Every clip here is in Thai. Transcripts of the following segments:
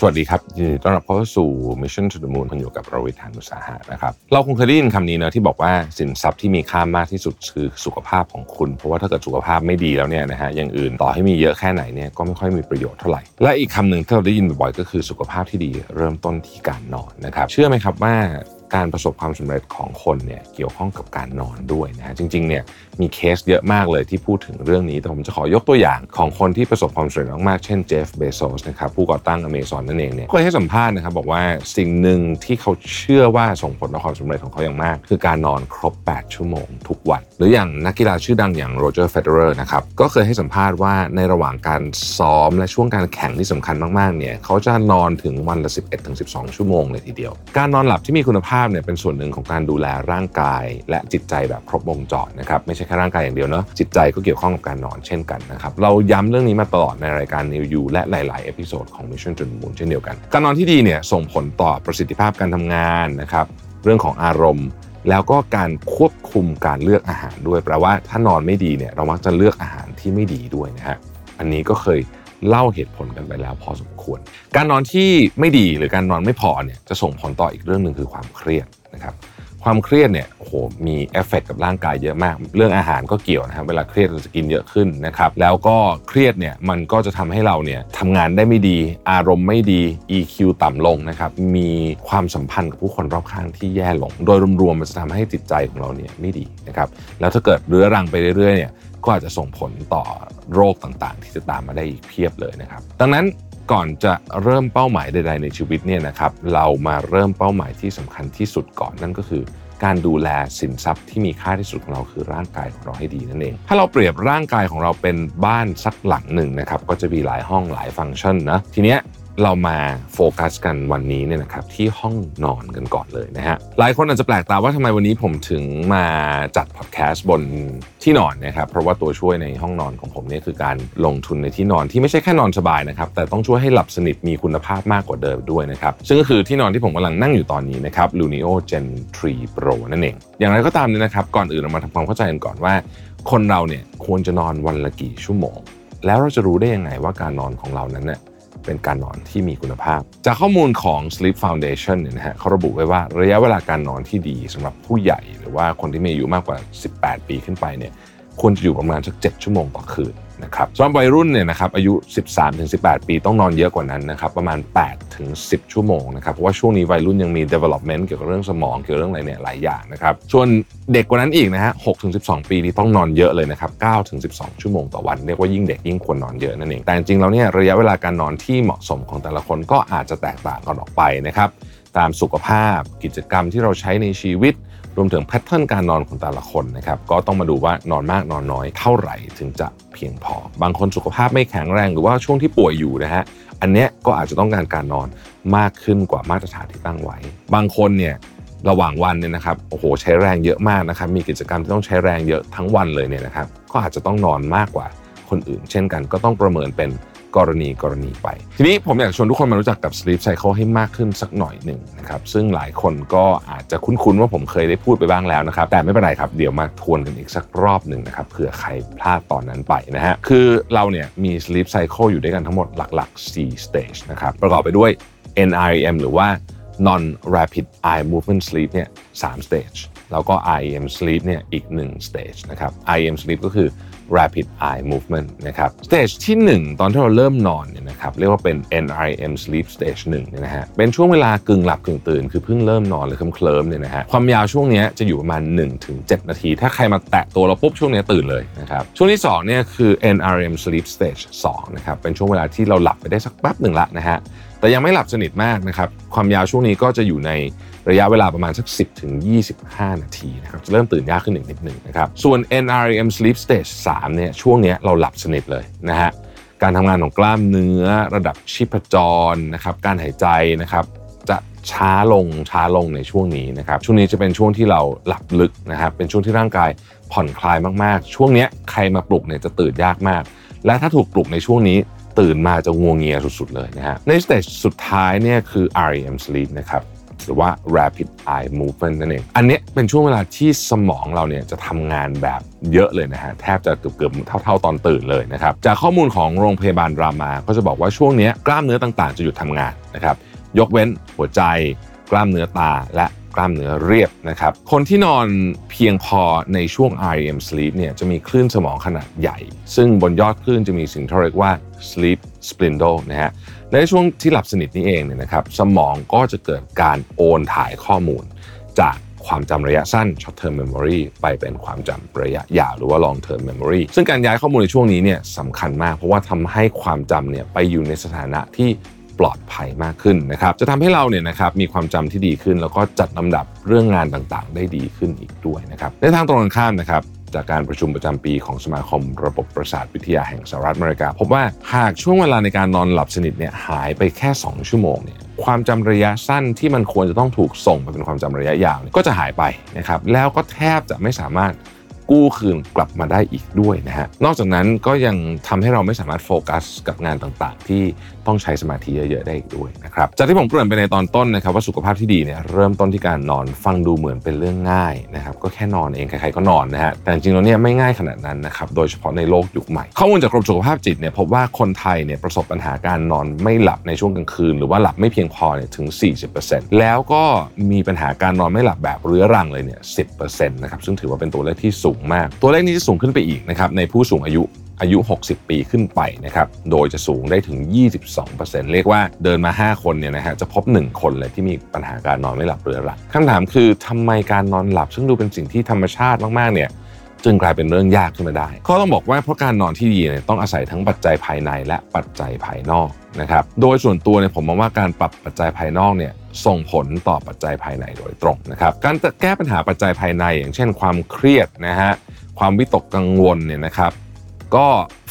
สวัสดีครับยินดีต้อนรับเข้าสู่ Mission to the Moon คุณอยู่กับผมรวิศ หาญอุตสาหะนะครับ เราคงเคยได้ยินคำนี้นะที่บอกว่าสินทรัพย์ที่มีค่ามากที่สุดคือสุขภาพของคุณ เพราะว่าถ้าเกิดสุขภาพไม่ดีแล้วเนี่ยนะฮะอย่างอื่นต่อให้มีเยอะแค่ไหนเนี่ยก็ไม่ค่อยมีประโยชน์เท่าไหร่ และอีกคำหนึ่งที่เราได้ยินบ่อยๆก็คือสุขภาพที่ดีเริ่มต้นที่การนอนนะครับ เชื่อไหมครับว่าการประสบความสำเร็จของคนเนี่ยเกี่ยวข้องกับการนอนด้วยนะจริงๆเนี่ยมีเคสเยอะมากเลยที่พูดถึงเรื่องนี้แต่ผมจะขอยกตัวอย่างของคนที่ประสบความสำเร็จมากๆเช่น Jeff Bezos นะครับผู้ก่อตั้งอเมซอนนั่นเองเนี่ยเคยให้สัมภาษณ์นะครับบอกว่าสิ่งหนึ่งที่เขาเชื่อว่าส่งผลต่อความสำเร็จของเขาอย่างมาก คือการนอนครบ 8 ชั่วโมงทุกวัน หรืออย่างนักกีฬาชื่อดังอย่าง Roger Federer นะครับก็เคยให้สัมภาษณ์ว่าในระหว่างการซ้อมและช่วงการแข่งที่สำคัญมากๆเนี่ยเขาจะนอนถึงวันละ11-12 ชั่วโมงเลยทีเดียว การนอนหลับที่มีคุณภาพาพเนี่ยเป็นส่วนหนึ่งของการดูแลร่างกาย และจิตใจแบบครบวงจรนะครับไม่ใช่แค่ร่างกายอย่างเดียวเนาะจิตใจก็เกี่ยวข้องกับการนอนเช่นกันนะครับเราย้ำเรื่องนี้มาตลอดในรายการ New You และหลาย ๆ episode ของ Mission to the Moon เช่นเดียวกัน การนอนที่ดีเนี่ยส่งผลต่อประสิทธิภาพการทำงานนะครับเรื่องของอารมณ์แล้วก็การควบคุมการเลือกอาหารด้วยแปลว่าถ้านอนไม่ดีเนี่ยเรามักจะเลือกอาหารที่ไม่ดีด้วยนะฮะอันนี้ก็เคย เล่าเหตุผลกันไปแล้วพอสมควร การนอนที่ไม่ดีหรือการนอนไม่พอเนี่ยจะส่งผลต่ออีกเรื่องหนึ่งคือความเครียดนะครับ ความเครียดเนี่ยโอ้โหมีเอฟเฟกกับร่างกายเยอะมาก เรื่องอาหารก็เกี่ยวนะครับเวลาเครียดเราจะกินเยอะขึ้นนะครับแล้วก็เครียดเนี่ยมันก็จะทำให้เราเนี่ยทำงานได้ไม่ดี อารมณ์ไม่ดี EQ ต่ำลงนะครับมีความสัมพันธ์กับผู้คนรอบข้างที่แย่ลง โดยรวมๆมันจะทำให้จิตใจของเราเนี่ยไม่ดีนะครับแล้วถ้าเกิดเรื้อรังไปเรื่อยๆเนี่ยก็อาจจะส่งผลต่อโรคต่างๆ ที่จะตามมาได้อีกเพียบเลยนะครับ ดังนั้น ก่อนจะเริ่มเป้าหมายใด ๆ ในชีวิตเนี่ยนะครับ เรามาเริ่มเป้าหมายที่สำคัญที่สุดก่อนนั่นก็คือ การดูแลสินทรัพย์ที่มีค่าที่สุดของเราคือร่างกายของเราให้ดีนั่นเอง ถ้าเราเปรียบร่างกายของเราเป็นบ้านสักหลังหนึ่งนะครับก็จะมีหลายห้องหลายฟังก์ชันนะทีเนี้ย เรามาโฟกัสกันวันนี้เนี่ยนะครับที่ห้องนอนกันก่อนเลยนะฮะหลายคนอาจจะแปลกตาว่าทำไมวันนี้ผมถึงมาจัดพอดแคสต์บนที่นอนนะครับเพราะว่าตัวช่วยในห้องนอนของผมเนี่ยคือการลงทุนในที่นอนที่ไม่ใช่แค่นอนสบายนะครับแต่ต้องช่วยให้หลับสนิทมีคุณภาพมากกว่าเดิมด้วยนะครับซึ่งก็คือที่นอนที่ผมกำลังนั่งอยู่ตอนนี้นะครับ Luno Gen 3 Pro นั่นเอง อย่างไรก็ตามเนี่ยนะครับก่อนอื่นเรามาทำความเข้าใจกันก่อนว่า คนเราเนี่ยควรจะนอนวันละกี่ชั่วโมง แล้วเราจะรู้ได้ยังไงว่าการนอนของเรานั้นเนี่ย เป็นการนอนที่มีคุณภาพ จากข้อมูลของ Sleep Foundation เนี่ยนะฮะเขาระบุไว้ว่าระยะเวลาการนอนที่ดีสำหรับผู้ใหญ่ หรือว่าคนที่มีอายุมากกว่า 18 ปีขึ้นไปเนี่ยควรจะอยู่ประมาณสัก 7 ชั่วโมงต่อคืน นะครับสำหรับวัยรุ่นเนี่ยนะครับอายุ 13-18 ปีต้องนอนเยอะกว่านั้นนะครับประมาณ 8-10 ชั่วโมงนะครับเพราะว่าช่วงนี้วัยรุ่นยังมี development เกี่ยวกับเรื่องสมองเกี่ยวกับเรื่องอะไรเนี่ยหลายอย่างนะครับส่วนเด็กกว่านั้นอีกนะฮะ6-12 ปีนี่ต้องนอนเยอะเลยนะครับ9-12 ชั่วโมงต่อวันเรียกว่ายิ่งเด็กยิ่งควรนอนเยอะนั่นเองแต่จริงๆแล้วเนี่ยระยะเวลาการนอนที่เหมาะสมของแต่ละคนก็อาจจะแตกต่างกันออกไปนะครับตามสุขภาพกิจกรรมที่เราใช้ในชีวิต รวมถึงแพทเทิร์นการนอนของแต่ละคนนะครับก็ต้องมาดูว่านอนมากนอนน้อยเท่าไหร่ถึงจะเพียงพอ บางคนสุขภาพไม่แข็งแรงหรือว่าช่วงที่ป่วยอยู่นะฮะอันเนี้ยก็อาจจะต้องการการนอนมากขึ้นกว่ามาตรฐานที่ตั้งไว้ บางคนเนี่ยระหว่างวันเนี่ยนะครับโอ้โหใช้แรงเยอะมากนะครับมีกิจกรรมที่ต้องใช้แรงเยอะทั้งวันเลยเนี่ยนะครับก็อาจจะต้องนอนมากกว่าคนอื่น เช่นกันก็ต้องประเมินเป็น กรณีกรณีไป ทีนี้ผมอยากชวนทุกคนมารู้จักกับ Sleep Cycle ให้มากขึ้นสักหน่อยหนึ่งนะครับซึ่งหลายคนก็อาจจะคุ้นๆว่าผมเคยได้พูดไปบ้างแล้วนะครับแต่ไม่เป็นไรครับเดี๋ยวมาทวนกันอีกสักรอบหนึ่งนะครับเผื่อใครพลาดตอนนั้นไปนะฮะคือเราเนี่ยมี Sleep Cycle อยู่ด้วยกันทั้งหมดหลักๆ4 stage นะครับประกอบไปด้วย NREM หรือว่า Non Rapid Eye Movement Sleep เนี่ย3 stage แล้วก็ REM Sleep เนี่ยอีก1 stage นะครับ REM Sleep ก็คือ Rapid Eye Movement นะครับ stage ที่ 1 ตอนที่เราเริ่มนอนเนี่ยนะครับเรียกว่าเป็น NREM Sleep Stage 1เนี่ยนะฮะเป็นช่วงเวลากึ่งหลับกึ่งตื่น คือเพิ่งเริ่มนอนหรือเคลิ้มๆเนี่ยนะฮะความยาวช่วงนี้จะอยู่ประมาณ 1-7 นาที ถ้าใครมาแตะตัวเราปุ๊บช่วงนี้ตื่นเลยนะครับช่วงที่2เนี่ยคือ NREM Sleep Stage 2นะครับเป็นช่วงเวลาที่เราหลับไปได้สักแป๊บหนึ่งละนะฮะ แต่ยังไม่หลับสนิทมากนะครับ ความยาวช่วงนี้ก็จะอยู่ในระยะเวลาประมาณสัก 10ถึง25 นาทีนะครับจะเริ่มตื่นยากขึ้นอีกนิดหนึ่งนะครับส่วน NREM Sleep Stage 3เนี่ยช่วงนี้เราหลับสนิทเลยนะฮะการทำงานของกล้ามเนื้อระดับชีพจรนะครับการหายใจนะครับจะช้าลงช้าลงในช่วงนี้นะครับช่วงนี้จะเป็นช่วงที่เราหลับลึกนะครับเป็นช่วงที่ร่างกายผ่อนคลายมากๆ ช่วงนี้ใครมาปลุกเนี่ยจะตื่นยากมาก และถ้าถูกปลุกในช่วงนี้ ตื่นมาจะงวงเงียสุด ๆ เลยนะฮะในสเตจสุดท้ายเนี่ยคือ REM sleep นะครับหรือว่า rapid eye movement นั่นเอง อันนี้เป็นช่วงเวลาที่สมองเราเนี่ยจะทำงานแบบเยอะเลยนะฮะ แทบจะเกือบเกือบเท่า ๆ ตอนตื่นเลยนะครับ จากข้อมูลของโรงพยาบาลรามาก็จะบอกว่าช่วงนี้กล้ามเนื้อต่างๆ จะหยุดทำงานนะครับ ยกเว้นหัวใจ กล้ามเนื้อตาและกล้ามเนื้อเรียบนะครับ คนที่นอนเพียงพอในช่วง REM sleep เนี่ยจะมีคลื่นสมองขนาดใหญ่ ซึ่งบนยอดคลื่นจะมีสิ่งที่เรียกว่า sleep spindle นะฮะในช่วงที่หลับสนิทนี้เองเนี่ยนะครับสมองก็จะเกิดการโอนถ่ายข้อมูล จากความจำระยะสั้น short term memory ไปเป็นความจำระยะยาวหรือว่า long term memory ซึ่งการย้ายข้อมูลในช่วงนี้เนี่ยสำคัญมาก เพราะว่าทำให้ความจำเนี่ยไปอยู่ในสถานะที่ปลอดภัยมากขึ้นนะครับ จะทำให้เราเนี่ยนะครับมีความจำที่ดีขึ้น แล้วก็จัดลำดับเรื่องงานต่างๆ ได้ดีขึ้นอีกด้วยนะครับ ในทางตรงกันข้ามนะครับ จากการประชุมประจำปีของสมาคมระบบประสาทวิทยาแห่งสหรัฐอเมริกา พบว่าหากช่วงเวลาในการนอนหลับสนิทเนี่ยหายไปแค่ 2 ชั่วโมงเนี่ยความจำระยะสั้นที่มันควรจะต้องถูกส่งไปเป็นความจำระยะยาวก็จะหายไปนะครับแล้วก็แทบจะไม่สามารถ กู้คืนกลับมาได้อีกด้วยนะฮะนอกจากนั้นก็ยังทำให้เราไม่สามารถโฟกัสกับงานต่างๆ ที่ต้องใช้สมาธิเยอะๆได้อีกด้วยนะครับจากที่ผมเกริ่นไปในตอนต้นนะครับว่าสุขภาพที่ดีเนี่ยเริ่มต้นที่การนอนฟังดูเหมือนเป็นเรื่องง่ายนะครับก็แค่นอนเองใครๆก็นอนนะฮะแต่จริงๆแล้วเนี่ยไม่ง่ายขนาดนั้นนะครับโดยเฉพาะในโลกยุคใหม่ ข้อมูลจากกรมสุขภาพจิตเนี่ยพบว่าคนไทยเนี่ยประสบปัญหาการนอนไม่หลับในช่วงกลางคืน หรือว่าหลับไม่เพียงพอเนี่ยถึง 40%แล้วก็มีปัญหาการนอนไม่หลับแบบเรื้อรังเลยเนี่ย 10%นะครับซึ่งถือว่าเป็นตัวเลขที่สูงมาก ตัวเลขนี้จะสูงขึ้นไปอีกนะครับในผู้สูงอายุอายุ 60 ปีขึ้นไปนะครับ โดยจะสูงได้ถึง 22%เรียกว่าเดินมา 5 คนเนี่ยนะฮะ จะพบ 1 คนเลยที่มีปัญหาการนอนไม่หลับเรื้อรังคำถามคือทำไมการนอนหลับ ซึ่งดูเป็นสิ่งที่ธรรมชาติมาก ๆ เนี่ย จึงกลายเป็นเรื่องยากขึ้นมาได้ ก็ต้องบอกว่าเพราะการนอนที่ดีเนี่ยต้องอาศัยทั้งปัจจัยภายในและปัจจัยภายนอกนะครับ โดยส่วนตัวเนี่ยผมมองว่าการปรับปัจจัยภายนอกเนี่ย ส่งผลต่อปัจจัยภายในโดยตรงนะครับ การแก้ปัญหาปัจจัยภายใน อย่างเช่น ความเครียดนะฮะความวิตกกังวลเนี่ยนะครับ ก็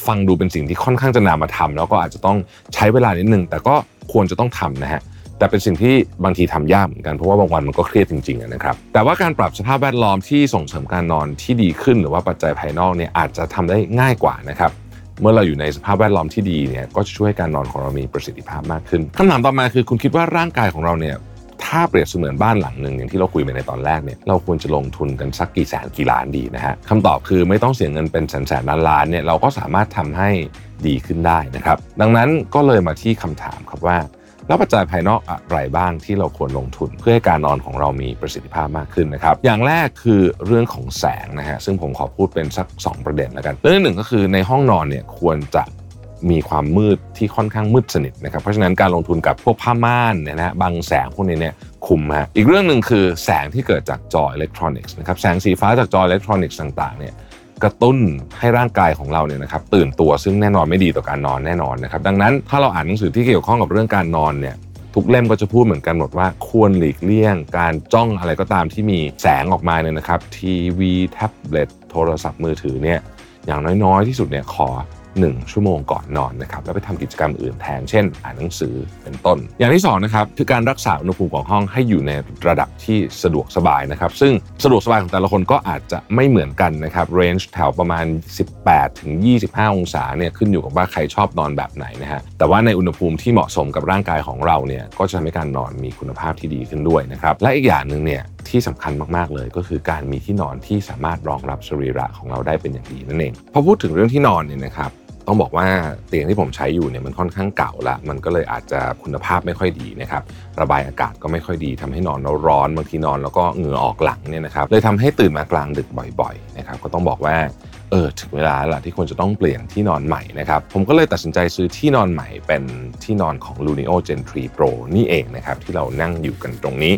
ฟังดูเป็นสิ่งที่ค่อนข้างจะนามาทำแล้วก็อาจจะต้องใช้เวลานิดนึงแต่ก็ควรจะต้องทำนะฮะแต่เป็นสิ่งที่บางทีทำยากเหมือนกันเพราะว่าบางวันมันก็เครียดจริงๆนะครับแต่ว่าการปรับสภาพแวดล้อมที่ส่งเสริมการนอนที่ดีขึ้น หรือว่าปัจจัยภายนอกเนี่ยอาจจะทำได้ง่ายกว่านะครับ เมื่อเราอยู่ในสภาพแวดล้อมที่ดีเนี่ยก็จะช่วยการนอนของเรามีประสิทธิภาพมากขึ้นคำถามต่อมาคือคุณคิดว่าร่างกายของเราเนี่ยถ้าเปรียบเสมือนบ้านหลังหนึ่งอย่างที่เราคุยไปในตอนแรกเนี่ยเราควรจะลงทุนกันสักกี่แสนกี่ล้านดีนะฮะคำตอบคือไม่ต้องเสียเงินเป็นแสนแสนล้านล้านเนี่ยเราก็สามารถทำให้ดีขึ้นได้นะครับ ดังนั้นก็เลยมาที่คำถามครับว่า แล้วปัจจัยภายนอกอะไรบ้างที่เราควรลงทุน เพื่อให้การนอนของเรามีประสิทธิภาพมากขึ้นนะครับ อย่างแรกคือเรื่องของแสงนะฮะซึ่งผมขอพูดเป็นสัก 2 ประเด็นแล้วกันเรื่องที่หนึ่งก็คือในห้องนอนเนี่ยควรจะมีความมืดที่ค่อนข้างมืดสนิทนะครับ เพราะฉะนั้นการลงทุนกับพวกผ้าม่านเนี่ยนะฮะบังแสงพวกนี้เนี่ยคุมฮะอีกเรื่องหนึ่งคือแสงที่เกิดจากจออิเล็กทรอนิกส์นะครับแสงสีฟ้าจากจออิเล็กทรอนิกส์ต่างๆเนี่ย กระตุ้นให้ร่างกายของเราเนี่ยนะครับตื่นตัวซึ่งแน่นอนไม่ดีต่อการนอนแน่นอนนะครับดังนั้นถ้าเราอ่านหนังสือที่เกี่ยวข้องกับเรื่องการนอนเนี่ยทุกเล่มก็จะพูดเหมือนกันหมดว่าควรหลีกเลี่ยง การจ้องอะไรก็ตามที่มีแสงออกมาเนี่ยนะครับทีวีแท็บเล็ตโทรศัพท์มือถือเนี่ยอย่างน้อยๆ ที่สุดเนี่ยขอ 1 ชั่วโมงก่อนนอนนะครับแล้วไปทำกิจกรรมอื่นแทนเช่น อ่านหนังสือเป็นต้น อย่างที่2นะครับคือการรักษาอุณหภูมิของห้องให้อยู่ในระดับที่สะดวกสบายนะครับซึ่งสะดวกสบายของแต่ละคนก็อาจจะไม่เหมือนกันนะครับเรนจ์แถวประมาณ 18ถึง25 องศาเนี่ยขึ้นอยู่กับว่าใครชอบนอนแบบไหนนะฮะแต่ว่าในอุณหภูมิที่เหมาะสมกับร่างกายของเราเนี่ยก็จะทำให้การนอนมีคุณภาพที่ดีขึ้นด้วยนะครับและอีกอย่างหนึ่งเนี่ยที่สำคัญมากๆเลยก็คือการมีที่นอนที่สามารถรองรับสรีระของเราได้เป็นอย่างดีนั่นเองพอพูดถึงเรื่องที่นอนเนี่ยนะครับ ต้องบอกว่าเตียงที่ผมใช้อยู่เนี่ยมันค่อนข้างเก่าละมันก็เลยอาจจะคุณภาพไม่ค่อยดีนะครับระบายอากาศก็ไม่ค่อยดีทำให้นอนแล้วร้อนบางทีนอนแล้วก็เหงื่อออกหลังเนี่ยนะครับเลยทำให้ตื่นมากลางดึกบ่อยๆนะครับก็ต้องบอกว่าเออถึงเวลาแล้วที่ควรจะต้องเปลี่ยนที่นอนใหม่นะครับผมก็เลยตัดสินใจซื้อที่นอนใหม่เป็นที่นอนของ Lunio Gen 3 Pro นี่เองนะครับที่เรานั่งอยู่กันตรงนี้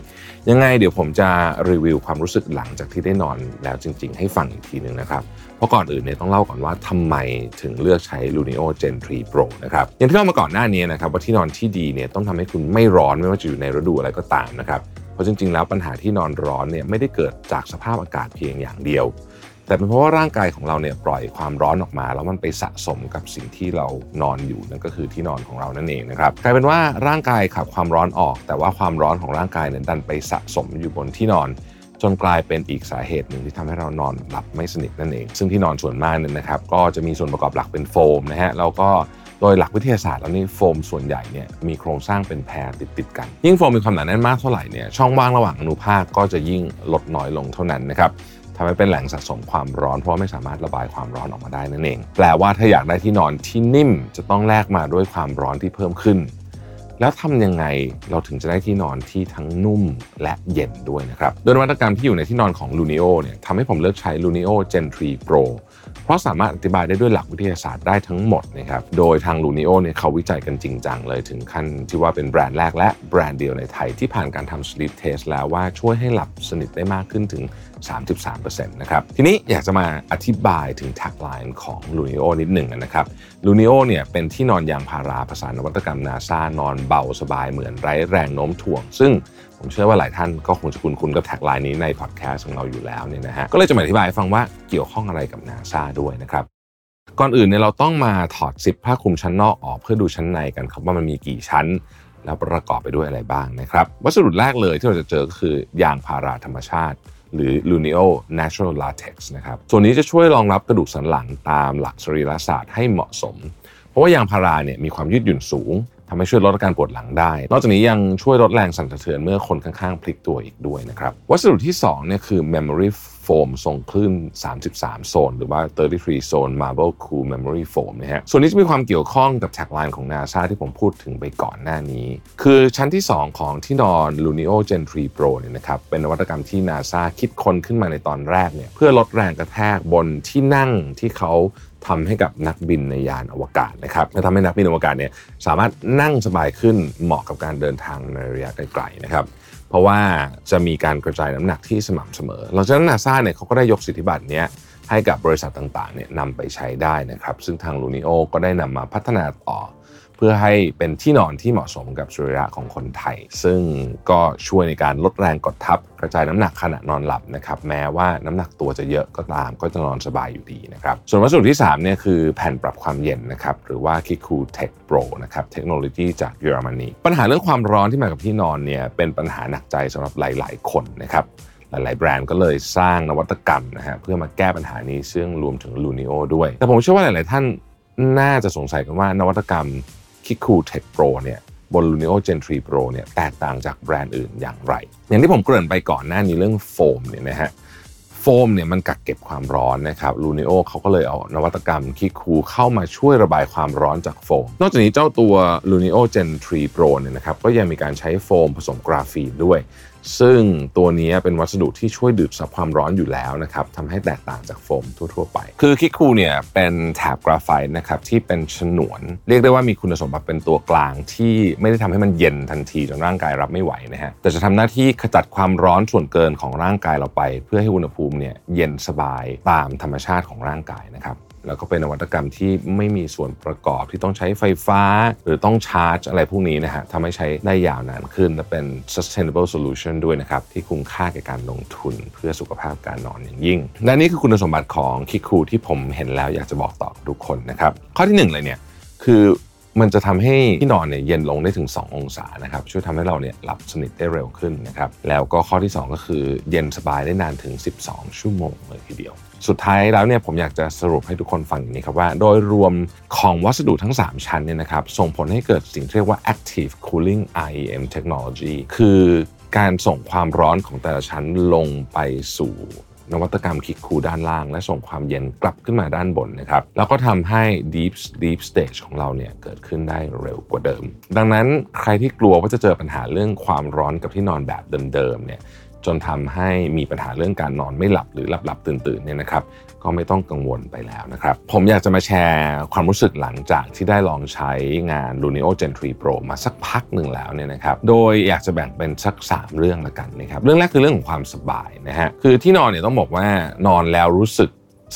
ยังไงเดี๋ยวผมจะรีวิวความรู้สึกหลังจากที่ได้นอนแล้วจริง ๆ ให้ฟังอีกทีหนึ่งนะครับ เพราะก่อนอื่นเนี่ยต้องเล่าก่อนว่าทำไมถึงเลือกใช้ Luno Gen 3 Pro นะครับอย่างที่เล่ามาก่อนหน้านี้นะครับว่าที่นอนที่ดีเนี่ยต้องทำให้คุณไม่ร้อนไม่ว่าจะอยู่ในฤดูอะไรก็ตามนะครับเพราะจริง ๆ แล้วปัญหาที่นอนร้อนเนี่ยไม่ได้เกิดจากสภาพอากาศเพียงอย่างเดียว แต่เป็นเพราะว่าร่างกายของเราเนี่ยปล่อยความร้อนออกมา แล้วมันไปสะสมกับสิ่งที่เรานอนอยู่นั่นก็คือที่นอนของเรานั่นเองนะครับกลายเป็นว่าร่างกายขับความร้อนออก แต่ว่าความร้อนของร่างกายเนี่ยดันไปสะสมอยู่บนที่นอน จนกลายเป็นอีกสาเหตุหนึ่งที่ทำให้เรานอนหลับไม่สนิทนั่นเอง ซึ่งที่นอนส่วนมากเนี่ยนะครับ ก็จะมีส่วนประกอบหลักเป็นโฟมนะฮะแล้วก็โดยหลักวิทยาศาสตร์แล้วนี่โฟมส่วนใหญ่เนี่ยมีโครงสร้างเป็นแพรติดๆกัน ยิ่งโฟมมีความหนาแน่นมากเท่าไหร่เนี่ยช่องว่างระหว่างอนุภาคก็จะยิ่งลดน้อยลงเท่านั้นนะครับทำให้เป็นแหล่งสะสมความร้อนเพราะไม่สามารถระบายความร้อนออกมาได้นั่นเอง แปลว่าถ้าอยากได้ที่นอนที่นิ่มจะต้องแลกมาด้วยความร้อนที่เพิ่มขึ้น แล้วทำยังไงเราถึงจะได้ที่นอนที่ทั้งนุ่มและเย็นด้วยนะครับ โดยนวัตกรรมที่อยู่ในที่นอนของ Lunio เนี่ยทำให้ผมเลือกใช้ Lunio Gen 3 Pro เพราะสามารถอธิบายได้ด้วยหลักวิทยาศาสตร์ได้ทั้งหมดนะครับ โดยทาง Lunio เนี่ยเขาวิจัยกันจริงจังเลยถึงขั้นที่ว่าเป็นแบรนด์แรกและแบรนด์เดียวในไทยที่ผ่านการทำ sleep test แล้วว่าช่วยให้หลับสนิทได้มากขึ้นถึง 33%นะครับทีนี้อยากจะมาอธิบายถึง tagline ของ Lunio นิดหนึ่งนะครับ Lunio เนี่ยเป็นที่นอนยางพาราภาษานวัตกรรมนาซานอนเบาสบายเหมือนไร้แรงโน้มถ่วง ซึ่งผมเชื่อว่าหลายท่านก็คงจะคุ้นๆกับแท็กไลน์นี้ในพอดแคสต์ของเราอยู่แล้วเนี่ยนะฮะก็เลยจะมาอธิบายให้ฟังว่าเกี่ยวข้องอะไรกับนาซาด้วยนะครับก่อนอื่นเนี่ยเราต้องมาถอดซิปผ้าคลุมชั้นนอกออกเพื่อดูชั้นในกันครับว่ามันมีกี่ชั้นแล้วประกอบไปด้วยอะไรบ้างนะครับ วัสดุแรกเลยที่เราจะเจอก็คือยางพาราธรรมชาติ หรือ Luneo Natural Latex นะครับส่วนนี้จะช่วยรองรับกระดูกสันหลังตามหลักสรีรศาสตร์ให้เหมาะสม เพราะว่ายางพาราเนี่ยมีความยืดหยุ่นสูงทำให้ช่วยลดอาการปวดหลังได้ นอกจากนี้ยังช่วยลดแรงสั่นสะเทือนเมื่อคนข้างๆ พลิกตัวอีกด้วยนะครับ วัสดุที่2เนี่ยคือ Memory Foam ทรงคลื่น 33 โซน หรือว่า 33 Zone Marble Cool Memory Foam นะฮะ ส่วนนี้จะมีความเกี่ยวข้องกับแท็กไลน์ของ NASA ที่ผมพูดถึงไปก่อนหน้านี้ คือชั้นที่ 2 ของที่นอน Lunio Gen 3 Pro เนี่ยนะครับ เป็นนวัตกรรมที่ NASA คิดค้นขึ้นมาในตอนแรกเนี่ยเพื่อลดแรงกระแทกบนที่นั่งที่เขาทำให้กับนักบินในยานอวกาศนะครับและทำให้นักบินอวกาศเนี่ยสามารถนั่งสบายขึ้นเหมาะกับการเดินทางในระยะไกลๆนะครับ เพราะว่าจะมีการกระจายน้ำหนักที่สม่ำเสมอหลังจากนั้นนาซาเนี่ยเขาก็ได้ยกสิทธิบัตรนี้ให้กับบริษัทต่างๆเนี่ยนำไปใช้ได้นะครับ ซึ่งทางลูนิโอก็ได้นำมาพัฒนาต่อ เพื่อให้เป็นที่นอนที่เหมาะสมกับสุริยะของคนไทย ซึ่งก็ช่วยในการลดแรงกดทับ กระจายน้ำหนักขณะนอนหลับนะครับแม้ว่าน้ำหนักตัวจะเยอะก็ตามก็จะนอนสบายอยู่ดีนะครับส่วนวัสดุที่3เนี่ยคือแผ่นปรับความเย็นนะครับหรือว่า Kiku Tech Pro นะครับเทคโนโลยีจากเยอรมนีปัญหาเรื่องความร้อนที่มากับที่นอนเนี่ยเป็นปัญหาหนักใจสำหรับหลาย ๆ คนนะครับหลาย ๆ แบรนด์ก็เลยสร้างนวัตกรรมนะฮะเพื่อมาแก้ปัญหานี้ซึ่งรวมถึง Lunio ด้วย แต่ผมเชื่อว่าหลาย ๆ ท่านน่าจะสงสัยกันว่านวัตกรรม คิคูเทคโปรเนี่ยบน Lunio Gen 3 Pro เนี่ยแตกต่างจากแบรนด์อื่นอย่างไร อย่างที่ผมเกริ่นไปก่อนหน้านี้เรื่องโฟมเนี่ยนะฮะโฟมเนี่ยมันกักเก็บความร้อนนะครับ Lunio เขาก็เลยเอานวัตกรรมคิคูเข้ามาช่วยระบายความร้อนจากโฟม นอกจากนี้เจ้าตัว Lunio Gen 3 Pro เนี่ยนะครับก็ยังมีการใช้โฟมผสมกราฟีนด้วย ซึ่งตัวนี้เป็นวัสดุที่ช่วยดูดซับความร้อนอยู่แล้วนะครับทำให้แตกต่างจากโฟมทั่วๆไป คือคิคูเนี่ยเป็นแถบกราไฟต์นะครับที่เป็นฉนวน เรียกได้ว่ามีคุณสมบัติเป็นตัวกลางที่ไม่ได้ทำให้มันเย็นทันทีจนร่างกายรับไม่ไหวนะฮะแต่จะทำหน้าที่ขจัดความร้อนส่วนเกินของร่างกายเราไป เพื่อให้อุณหภูมิเนี่ยเย็นสบายตามธรรมชาติของร่างกายนะครับ แล้วก็เป็นนวัตกรรมที่ไม่มีส่วนประกอบที่ต้องใช้ไฟฟ้า หรือต้องชาร์จอะไรพวกนี้นะฮะทำให้ใช้ได้ยาวนานขึ้น และเป็น sustainable solution ด้วยนะครับ ที่คุ้มค่าแก่การลงทุนเพื่อสุขภาพการนอนอย่างยิ่ง และนี่คือคุณสมบัติของคิคูที่ผมเห็นแล้วอยากจะบอกต่อทุกคนนะครับ ข้อที่หนึ่งเลยเนี่ยคือ มันจะทำให้ที่นอนเนี่ยเย็นลงได้ถึง 2 องศานะครับช่วยทำให้เราเนี่ยหลับสนิทได้เร็วขึ้นนะครับแล้วก็ข้อที่ 2 ก็คือเย็นสบายได้นานถึง 12 ชั่วโมงเลยทีเดียว สุดท้ายแล้วเนี่ยผมอยากจะสรุปให้ทุกคนฟังอย่างนี้ครับว่า โดยรวมของวัสดุทั้ง 3 ชั้นเนี่ยนะครับส่งผลให้เกิดสิ่งที่เรียกว่า active cooling IEM technology คือการส่งความร้อนของแต่ละชั้นลงไปสู่ นวัตกรรมคิกคูด้านล่าง และส่งความเย็นกลับขึ้นมาด้านบนนะครับ แล้วก็ทำให้ deep deep stage ของเราเนี่ยเกิดขึ้นได้เร็วกว่าเดิม ดังนั้นใครที่กลัวว่าจะเจอปัญหาเรื่องความร้อนกับที่นอนแบบเดิมๆเนี่ย จนทำให้มีปัญหาเรื่องการนอนไม่หลับหรือหลับหลับตื่นตื่นเนี่ยนะครับ ก็ไม่ต้องกังวลไปแล้วนะครับ ผมอยากจะมาแชร์ความรู้สึกหลังจากที่ได้ลองใช้งาน Luno Gen 3 Pro มาสักพักหนึ่งแล้วเนี่ยนะครับ โดยอยากจะแบ่งเป็นสัก 3 เรื่องละกันนะครับ เรื่องแรกคือเรื่องของความสบายนะฮะ คือที่นอนเนี่ยต้องบอกว่านอนแล้วรู้สึก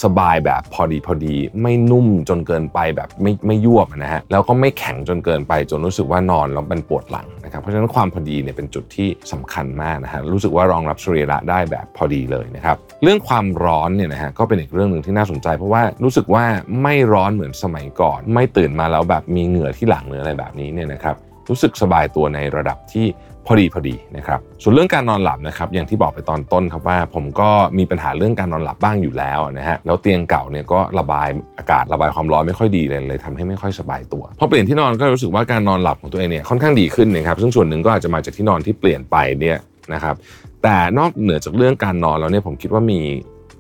สบายแบบพอดีพอดี ไม่นุ่มจนเกินไปแบบไม่ไม่ยวบนะฮะแล้วก็ไม่แข็งจนเกินไปจนรู้สึกว่านอนแล้วมันปวดหลังนะครับเพราะฉะนั้นความพอดีเนี่ยเป็นจุดที่สำคัญมากนะฮะรู้สึกว่ารองรับสรีระได้แบบพอดีเลยนะครับเรื่องความร้อนเนี่ยนะฮะก็เป็นอีกเรื่องหนึ่งที่น่าสนใจ เพราะว่ารู้สึกว่าไม่ร้อนเหมือนสมัยก่อน ไม่ตื่นมาแล้วแบบมีเหงื่อที่หลังหรืออะไรแบบนี้เนี่ยนะครับรู้สึกสบายตัวในระดับที่ พอดีพอดีนะครับส่วนเรื่องการนอนหลับนะครับอย่างที่บอกไปตอนต้นครับว่า ผมก็มีปัญหาเรื่องการนอนหลับบ้างอยู่แล้วนะฮะแล้วเตียงเก่าเนี่ยก็ระบายอากาศระบายความร้อนไม่ค่อยดีเลยเลยทำให้ไม่ค่อยสบายตัวพอเปลี่ยนที่นอนก็รู้สึกว่าการนอนหลับของตัวเองเนี่ยค่อนข้างดีขึ้นนะครับซึ่งส่วนหนึ่งก็อาจจะมาจากที่นอนที่เปลี่ยนไปเนี่ยนะครับแต่นอกเหนือจากเรื่องการนอนแล้วเนี่ยผมคิดว่ามี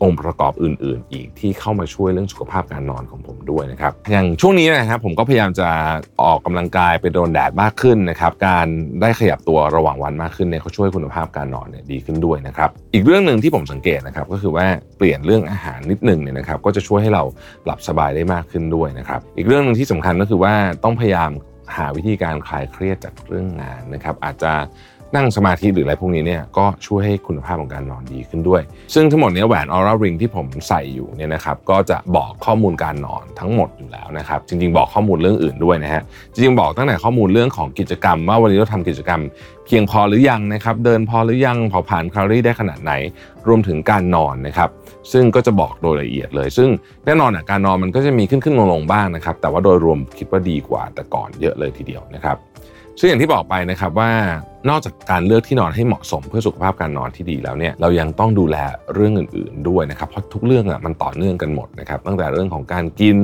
องค์ประกอบอื่น ๆ อีกที่เข้ามาช่วยเรื่องสุขภาพการนอนของผมด้วยนะครับอย่างช่วงนี้นะครับผมก็พยายามจะออกกำลังกายไปโดนแดดมากขึ้นนะครับการได้ขยับตัวระหว่างวันมากขึ้นเนี่ยเขาช่วยคุณภาพการนอนเนี่ยดีขึ้นด้วยนะครับอีกเรื่องหนึ่งที่ผมสังเกตนะครับก็คือว่าเปลี่ยนเรื่องอาหารนิดหนึ่งเนี่ยนะครับก็จะช่วยให้เราหลับสบายได้มากขึ้นด้วยนะครับอีกเรื่องหนึ่งที่สำคัญก็คือว่าต้องพยายามหาวิธีการคลายเครียดจากเรื่องงานนะครับอาจจะ นั่งสมาธิหรืออะไรพวกนี้เนี่ยก็ช่วยให้คุณภาพของการนอนดีขึ้นด้วย ซึ่งทั้งหมดนี้แหวนออร่าริงที่ผมใส่อยู่เนี่ยนะครับก็จะบอกข้อมูลการนอนทั้งหมดอยู่แล้วนะครับจริง ๆ บอกข้อมูลเรื่องอื่นด้วยนะฮะจริงๆบอกตั้งแต่ข้อมูลเรื่องของกิจกรรม ว่าวันนี้เราทำกิจกรรม เพียงพอหรือยังนะครับเดินพอหรือยังเผาผลาญแคลอรี่ได้ขนาดไหน รวมถึงการนอนนะครับซึ่งก็จะบอกโดยละเอียดเลย ซึ่งแน่นอนอะการนอนมันก็จะมีขึ้นขึ้นลงลงบ้างนะครับแต่ว่าโดยรวมคิดว่าดีกว่าแต่ก่อนเยอะเลยทีเดียวนะครับ ซึ่งอย่างที่บอกไปนะครับว่านอกจากการเลือกที่นอนให้เหมาะสมเพื่อสุขภาพการนอนที่ดีแล้วเนี่ยเรายังต้องดูแลเรื่องอื่น ๆ ด้วยนะครับเพราะทุกเรื่องอะมันต่อเนื่องกันหมดนะครับตั้งแต่เรื่องของการกิน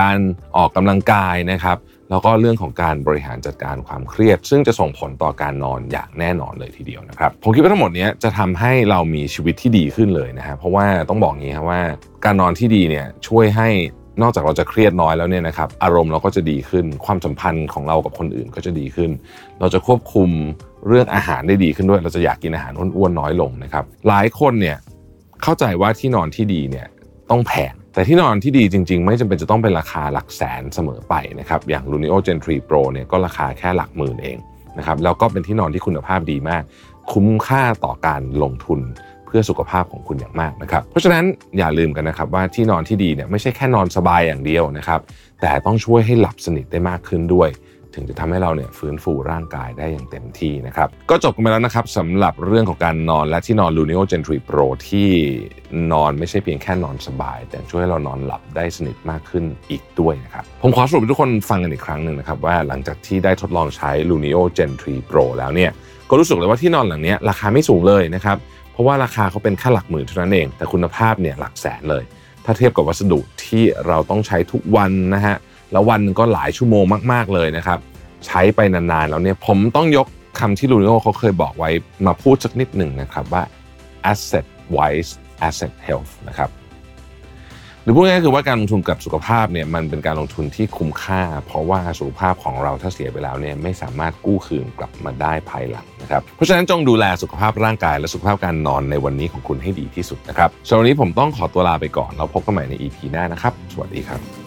การออกกำลังกายนะครับแล้วก็เรื่องของการบริหารจัดการความเครียด ซึ่งจะส่งผลต่อการนอนอย่างแน่นอนเลยทีเดียวนะครับผมคิดว่าทั้งหมดนี้จะทำให้เรามีชีวิตที่ดีขึ้นเลยนะฮะเพราะว่าต้องบอกงี้ครับว่าการนอนที่ดีเนี่ยช่วยให้ นอกจากเราจะเครียดน้อยแล้วเนี่ยนะครับอารมณ์เราก็จะดีขึ้น ความสัมพันธ์ของเรากับคนอื่นก็จะดีขึ้น เราจะควบคุมเรื่องอาหารได้ดีขึ้นด้วย เราจะอยากกินอาหารอ้วนๆน้อยลงนะครับหลายคนเนี่ยเข้าใจว่าที่นอนที่ดีเนี่ยต้องแพงแต่ที่นอนที่ดีจริง ๆ ไม่จำเป็นจะต้องเป็นราคาหลักแสนเสมอไปนะครับอย่าง Lunio Gen 3 Pro เนี่ยก็ราคาแค่หลักหมื่นเองนะครับแล้วก็เป็นที่นอนที่คุณภาพดีมาก คุ้มค่าต่อการลงทุน พื่อสุขภาพของคุณอย่างมากนะครับเพราะฉะนั้นอย่าลืมกันนะครับว่าที่นอนที่ดีเนี่ยไม่ใช่แค่นอนสบายอย่างเดียวนะครับแต่ต้องช่วยให้หลับสนิทได้มากขึ้นด้วย ถึงจะทำให้เราเนี่ยฟื้นฟูร่างกายได้อย่างเต็มที่นะครับก็จบกันไปแล้วนะครับสำหรับเรื่องของการนอนและที่นอน Lunio Gen 3 Pro ที่นอนไม่ใช่เพียงแค่นอนสบาย แต่ช่วยให้เรานอนหลับได้สนิทมากขึ้นอีกด้วยนะครับผมขอสรุปให้ทุกคนฟังกันอีกครั้งหนึ่งนะครับว่าหลังจากที่ได้ทดลองใช้ Lunio Gen 3 Pro แล้วเนี่ยก็รู้สึกเลยว่าที่นอนหลังนี้ราคาไม่สูงเลยนะครับ เพราะว่าราคาเขาเป็นแค่หลักหมื่นเท่านั้นเอง แต่คุณภาพเนี่ยหลักแสนเลย ถ้าเทียบกับวัสดุที่เราต้องใช้ทุกวันนะฮะแล้ววันนึงก็หลายชั่วโมงมาก ๆเลยนะครับใช้ไปนานๆแล้วเนี่ยผมต้องยกคำที่ลูนิโอเขาเคยบอกไว้มาพูดสักนิดหนึ่งนะครับว่า asset wise asset health นะครับ หรือพูดง่ายๆคือว่าการลงทุนกับสุขภาพเนี่ยมันเป็นการลงทุนที่คุ้มค่า เพราะว่าสุขภาพของเราถ้าเสียไปแล้วเนี่ยไม่สามารถกู้คืนกลับมาได้ภายหลังนะครับเพราะฉะนั้นจงดูแลสุขภาพร่างกายและสุขภาพการนอนในวันนี้ของคุณให้ดีที่สุดนะครับสำหรับวันนี้ผมต้องขอตัวลาไปก่อนแล้วพบกันใหม่ใน EP หน้านะครับ สวัสดีครับ